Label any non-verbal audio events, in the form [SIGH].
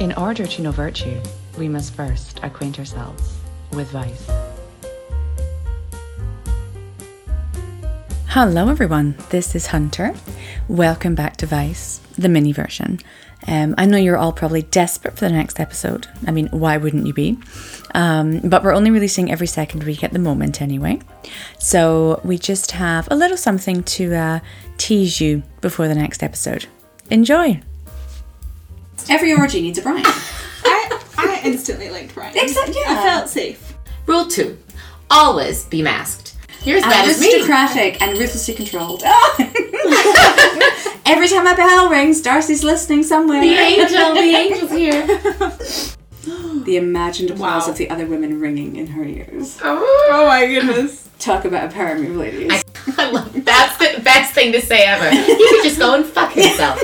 In order to know virtue, we must first acquaint ourselves with vice. Hello, everyone. This is Hunter. Welcome back to Vice, the mini version. Um, I know you're all probably desperate for the next episode. I mean, why wouldn't you be? Um, but we're only releasing every second week at the moment, anyway. So we just have a little something to uh, tease you before the next episode. Enjoy! Every orgy needs a Brian. [LAUGHS] I, I instantly liked Brian. Except, yeah. I felt safe. Rule two: always be masked. You're as bad as me. Aristocratic and ruthlessly controlled. [LAUGHS] Every time a bell rings, Darcy's listening somewhere. The angel, the angel's here. [GASPS] The imagined applause Wow. of the other women ringing in her ears. Oh, oh my goodness. Talk about a power move, ladies. [LAUGHS] I love that's the best thing to say ever. He could just go and fuck himself.